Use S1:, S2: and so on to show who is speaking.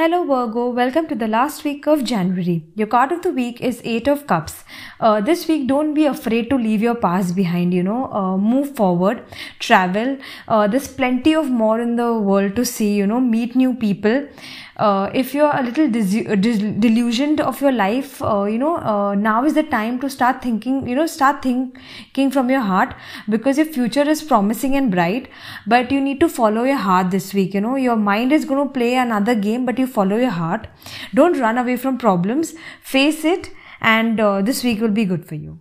S1: Hello Virgo, welcome to the last week of January. Your card of the week is 8 of Cups. Uh, this week, don't be afraid to leave your past behind, you know, uh, move forward, travel. Uh, there's plenty of more in the world to see, you know, meet new people. Uh, if you're a little dis- dis- delusioned of your life, uh, you know, uh, now is the time to start thinking, you know, start thinking from your heart because your future is promising and bright. But you need to follow your heart this week, you know, your mind is going to play another game, but you follow your heart. Don't run away from problems, face it, and uh, this week will be good for you.